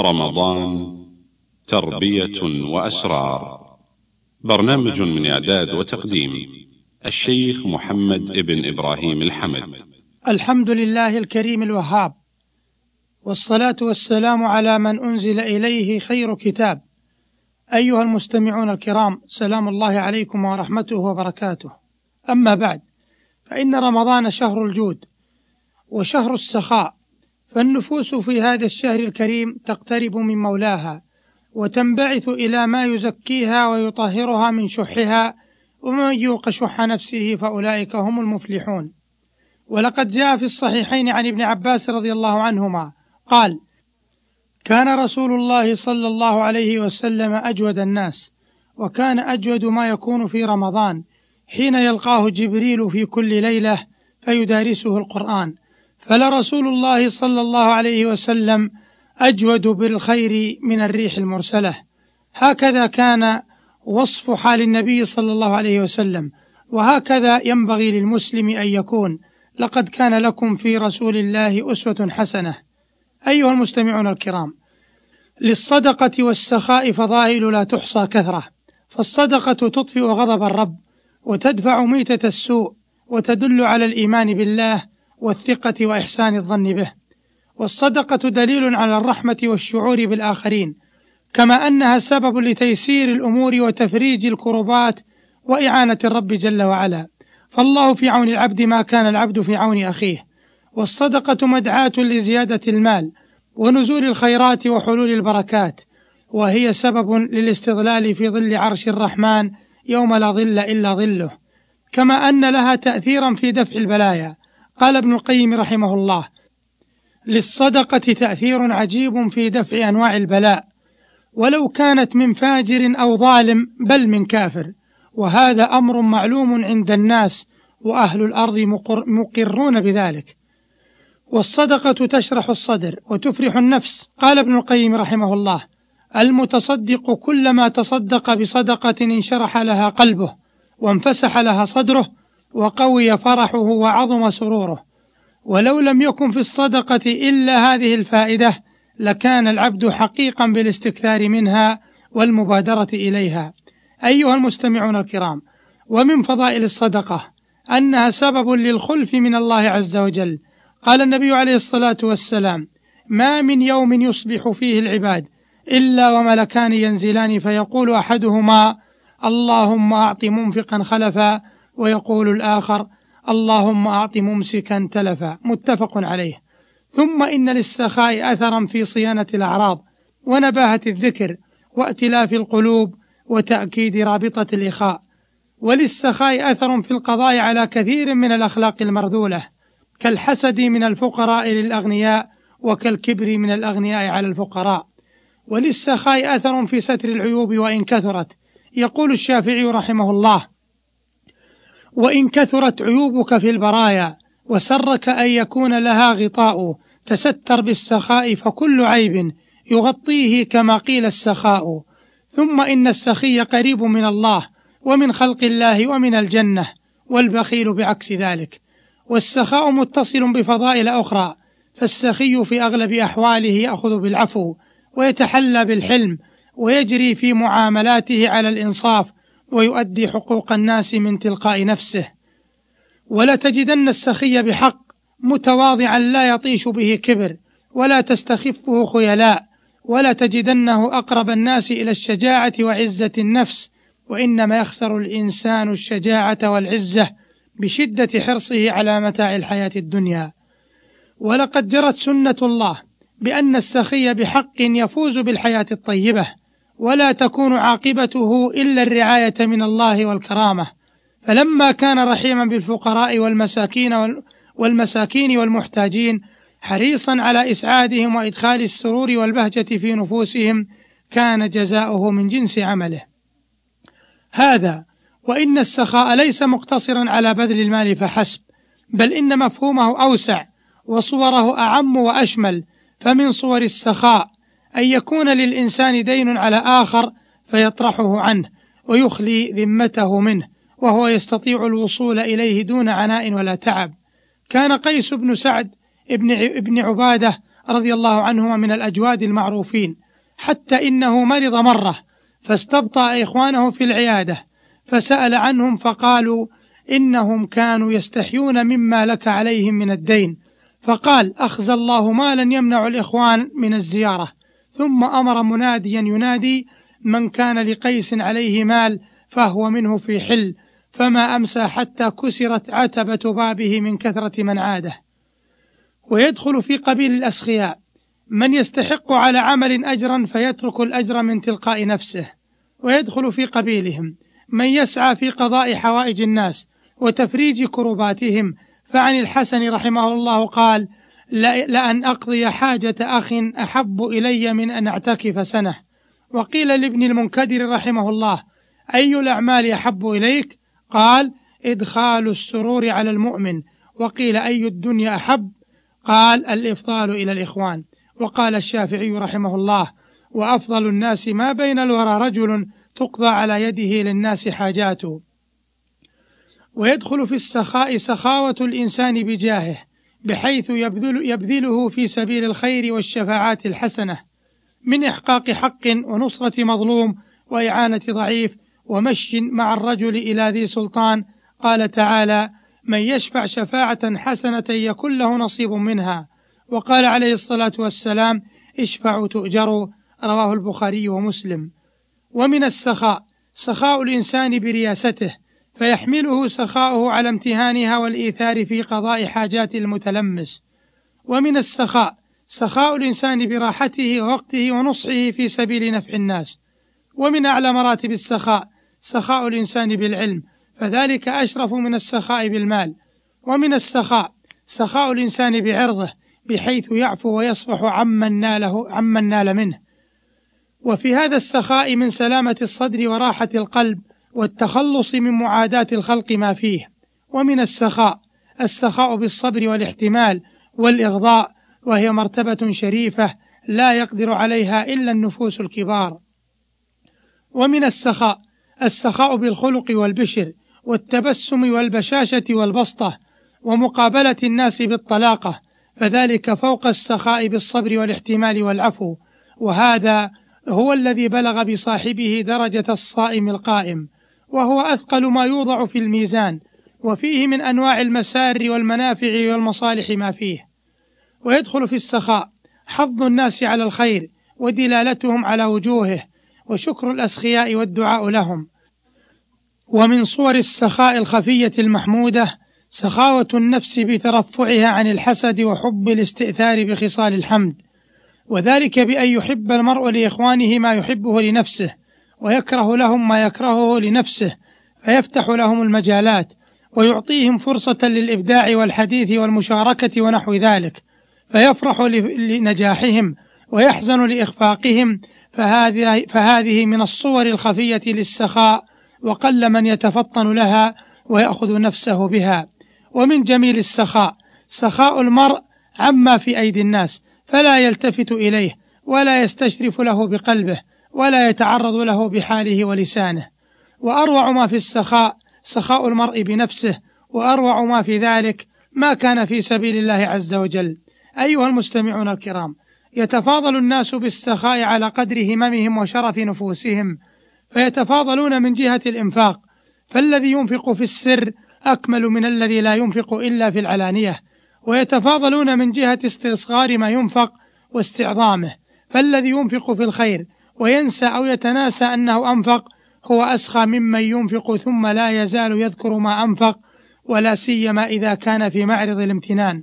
رمضان تربية وأسرار. برنامج من إعداد وتقديم الشيخ محمد ابن إبراهيم الحمد. الحمد لله الكريم الوهاب والصلاة والسلام على من أنزل إليه خير كتاب. أيها المستمعون الكرام سلام الله عليكم ورحمته وبركاته. أما بعد فإن رمضان شهر الجود وشهر السخاء فالنفوس في هذا الشهر الكريم تقترب من مولاها وتنبعث إلى ما يزكيها ويطهرها من شحها ومن يوق شح نفسه فأولئك هم المفلحون. ولقد جاء في الصحيحين عن ابن عباس رضي الله عنهما قال كان رسول الله صلى الله عليه وسلم أجود الناس وكان أجود ما يكون في رمضان حين يلقاه جبريل في كل ليلة فيدارسه القرآن. فلرسول الله صلى الله عليه وسلم أجود بالخير من الريح المرسلة. هكذا كان وصف حال النبي صلى الله عليه وسلم وهكذا ينبغي للمسلم أن يكون. لقد كان لكم في رسول الله أسوة حسنة. أيها المستمعون الكرام للصدقة والسخاء فضائل لا تحصى كثرة. فالصدقة تطفئ غضب الرب وتدفع ميتة السوء وتدل على الإيمان بالله والثقة وإحسان الظن به. والصدقة دليل على الرحمة والشعور بالآخرين كما أنها سبب لتيسير الأمور وتفريج الكربات وإعانة الرب جل وعلا. فالله في عون العبد ما كان العبد في عون أخيه. والصدقة مدعاة لزيادة المال ونزول الخيرات وحلول البركات وهي سبب للاستظلال في ظل عرش الرحمن يوم لا ظل إلا ظله. كما أن لها تأثيرا في دفع البلايا. قال ابن القيم رحمه الله للصدقة تأثير عجيب في دفع أنواع البلاء ولو كانت من فاجر أو ظالم بل من كافر وهذا أمر معلوم عند الناس وأهل الأرض مقرون بذلك. والصدقة تشرح الصدر وتفرح النفس قال ابن القيم رحمه الله المتصدق كلما تصدق بصدقة انشرح لها قلبه وانفسح لها صدره وقوي فرحه وعظم سروره. ولو لم يكن في الصدقة إلا هذه الفائدة لكان العبد حقيقا بالاستكثار منها والمبادرة إليها. أيها المستمعون الكرام ومن فضائل الصدقة أنها سبب للخلف من الله عز وجل. قال النبي عليه الصلاة والسلام ما من يوم يصبح فيه العباد إلا وملكان ينزلان فيقول أحدهما اللهم أعط منفقا خلفا ويقول الآخر اللهم أعط ممسكا تلفا. متفق عليه. ثم إن للسخاء أثرا في صيانة الأعراض ونباهة الذكر وائتلاف القلوب وتأكيد رابطة الإخاء. وللسخاء أثر في القضاء على كثير من الأخلاق المرذولة كالحسد من الفقراء للأغنياء وكالكبر من الأغنياء على الفقراء. وللسخاء أثر في ستر العيوب وإن كثرت يقول الشافعي رحمه الله. وإن كثرت عيوبك في البرايا وسرك أن يكون لها غطاء تستر بالسخاء فكل عيب يغطيه كما قيل السخاء. ثم إن السخي قريب من الله ومن خلق الله ومن الجنة والبخيل بعكس ذلك. والسخاء متصل بفضائل أخرى فالسخي في أغلب أحواله يأخذ بالعفو ويتحلى بالحلم ويجري في معاملاته على الإنصاف ويؤدي حقوق الناس من تلقاء نفسه. ولا تجدن السخي بحق متواضعا لا يطيش به كبر ولا تستخفه خيلاء ولا تجدنه أقرب الناس إلى الشجاعة وعزة النفس وإنما يخسر الإنسان الشجاعة والعزة بشدة حرصه على متاع الحياة الدنيا. ولقد جرت سنة الله بأن السخي بحق يفوز بالحياة الطيبة. ولا تكون عاقبته إلا الرعاية من الله والكرامة. فلما كان رحيما بالفقراء والمساكين والمساكين والمحتاجين حريصا على إسعادهم وإدخال السرور والبهجة في نفوسهم كان جزاؤه من جنس عمله. هذا وإن السخاء ليس مقتصرا على بذل المال فحسب بل إن مفهومه أوسع وصوره أعم وأشمل فمن صور السخاء أن يكون للإنسان دين على آخر فيطرحه عنه ويخلي ذمته منه وهو يستطيع الوصول إليه دون عناء ولا تعب. كان قيس بن سعد ابن عبادة رضي الله عنهما من الأجواد المعروفين حتى إنه مرض مرة فاستبطأ إخوانه في العيادة فسأل عنهم فقالوا إنهم كانوا يستحيون مما لك عليهم من الدين فقال أخزى الله مالا يمنع الإخوان من الزيارة. ثم أمر مناديا ينادي من كان لقيس عليه مال فهو منه في حل فما أمسى حتى كسرت عتبة بابه من كثرة من عاده. ويدخل في قبيل الأسخياء من يستحق على عمل أجرا فيترك الأجر من تلقاء نفسه. ويدخل في قبيلهم من يسعى في قضاء حوائج الناس وتفريج كرباتهم. فعن الحسن رحمه الله قال لأن أقضي حاجة أخ أحب إلي من أن أعتكف سنة. وقيل لابن المنكدر رحمه الله أي الأعمال أحب إليك؟ قال إدخال السرور على المؤمن. وقيل أي الدنيا أحب؟ قال الإفضال إلى الإخوان. وقال الشافعي رحمه الله وأفضل الناس ما بين الورى رجل تقضى على يده للناس حاجاته. ويدخل في السخاء سخاوة الإنسان بجاهه. بحيث يبذل يبذله في سبيل الخير والشفاعات الحسنة من إحقاق حق ونصرة مظلوم وإعانة ضعيف ومشي مع الرجل إلى ذي سلطان. قال تعالى من يشفع شفاعة حسنة يكن له نصيب منها وقال عليه الصلاة والسلام اشفعوا تؤجروا رواه البخاري ومسلم. ومن السخاء سخاء الإنسان برياسته فيحمله سخاؤه على امتهانها والإيثار في قضاء حاجات المتلمس. ومن السخاء سخاء الإنسان براحته ووقته ونصحه في سبيل نفع الناس. ومن أعلى مراتب السخاء سخاء الإنسان بالعلم فذلك أشرف من السخاء بالمال. ومن السخاء سخاء الإنسان بعرضه بحيث يعفو ويصفح عمن ناله عمن نال منه. وفي هذا السخاء من سلامة الصدر وراحة القلب والتخلص من معاداة الخلق ما فيه ومن السخاء السخاء بالصبر والاحتمال والإغضاء وهي مرتبة شريفة لا يقدر عليها إلا النفوس الكبار. ومن السخاء السخاء بالخلق والبشر والتبسم والبشاشة والبسطة ومقابلة الناس بالطلاقة فذلك فوق السخاء بالصبر والاحتمال والعفو. وهذا هو الذي بلغ بصاحبه درجة الصائم القائم. وهو أثقل ما يوضع في الميزان وفيه من أنواع المسار والمنافع والمصالح ما فيه. ويدخل في السخاء حظ الناس على الخير ودلالتهم على وجوهه وشكر الأسخياء والدعاء لهم. ومن صور السخاء الخفية المحمودة سخاوة النفس بترفعها عن الحسد وحب الاستئثار بخصال الحمد. وذلك بأن يحب المرء لإخوانه ما يحبه لنفسه ويكره لهم ما يكرهه لنفسه فيفتح لهم المجالات ويعطيهم فرصة للإبداع والحديث والمشاركة ونحو ذلك فيفرح لنجاحهم ويحزن لإخفاقهم فهذه, فهذه من الصور الخفية للسخاء وقل من يتفطن لها ويأخذ نفسه بها. ومن جميل السخاء سخاء المرء عما في أيدي الناس فلا يلتفت إليه ولا يستشرف له بقلبه ولا يتعرض له بحاله ولسانه. وأروع ما في السخاء سخاء المرء بنفسه وأروع ما في ذلك ما كان في سبيل الله عز وجل. أيها المستمعون الكرام يتفاضل الناس بالسخاء على قدر هممهم وشرف نفوسهم فيتفاضلون من جهة الإنفاق. فالذي ينفق في السر أكمل من الذي لا ينفق إلا في العلانية. ويتفاضلون من جهة استصغار ما ينفق واستعظامه. فالذي ينفق في الخير وينسى أو يتناسى أنه أنفق هو أسخى ممن ينفق ثم لا يزال يذكر ما أنفق ولا سيما إذا كان في معرض الامتنان.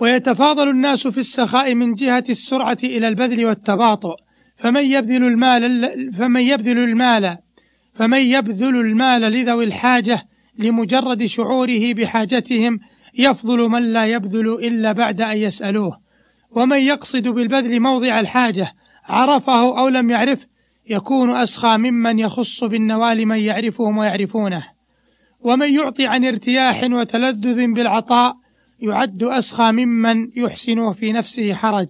ويتفاضل الناس في السخاء من جهة السرعة إلى البذل والتباطؤ. فمن يبذل المال فمن يبذل المال فمن يبذل المال لذوي الحاجة لمجرد شعوره بحاجتهم يفضل من لا يبذل إلا بعد أن يسألوه. ومن يقصد بالبذل موضع الحاجة عرفه أو لم يعرفه يكون أسخى ممن يخص بالنوال من يعرفهم ويعرفونه. ومن يعطي عن ارتياح وتلذذ بالعطاء يعد أسخى ممن يحسنه في نفسه حرج.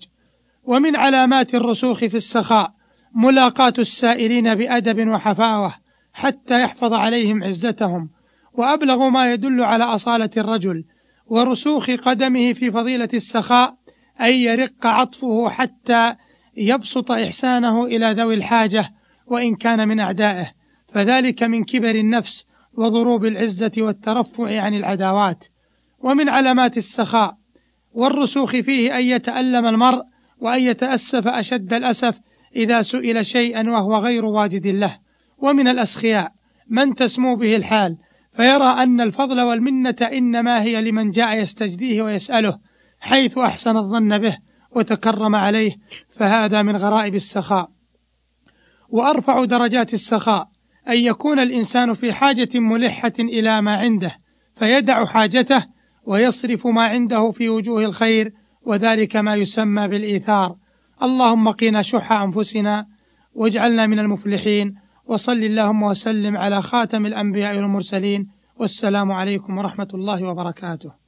ومن علامات الرسوخ في السخاء ملاقاة السائلين بأدب وحفاوة حتى يحفظ عليهم عزتهم. وأبلغ ما يدل على أصالة الرجل. ورسوخ قدمه في فضيلة السخاء أي يرق عطفه حتى يبسط إحسانه إلى ذوي الحاجة وإن كان من أعدائه فذلك من كبر النفس وضروب العزة والترفع عن العداوات ومن علامات السخاء والرسوخ فيه أن يتألم المرء وأن يتأسف أشد الأسف إذا سئل شيئا وهو غير واجد له. ومن الأسخياء من تسمو به الحال فيرى أن الفضل والمنة إنما هي لمن جاء يستجديه ويسأله حيث أحسن الظن به. وتكرم عليه فهذا من غرائب السخاء. وأرفع درجات السخاء أن يكون الإنسان في حاجة ملحة إلى ما عنده فيدع حاجته ويصرف ما عنده في وجوه الخير وذلك ما يسمى بالإيثار. اللهم قنا شح أنفسنا واجعلنا من المفلحين وصل اللهم وسلم على خاتم الأنبياء والمرسلين والسلام عليكم ورحمة الله وبركاته.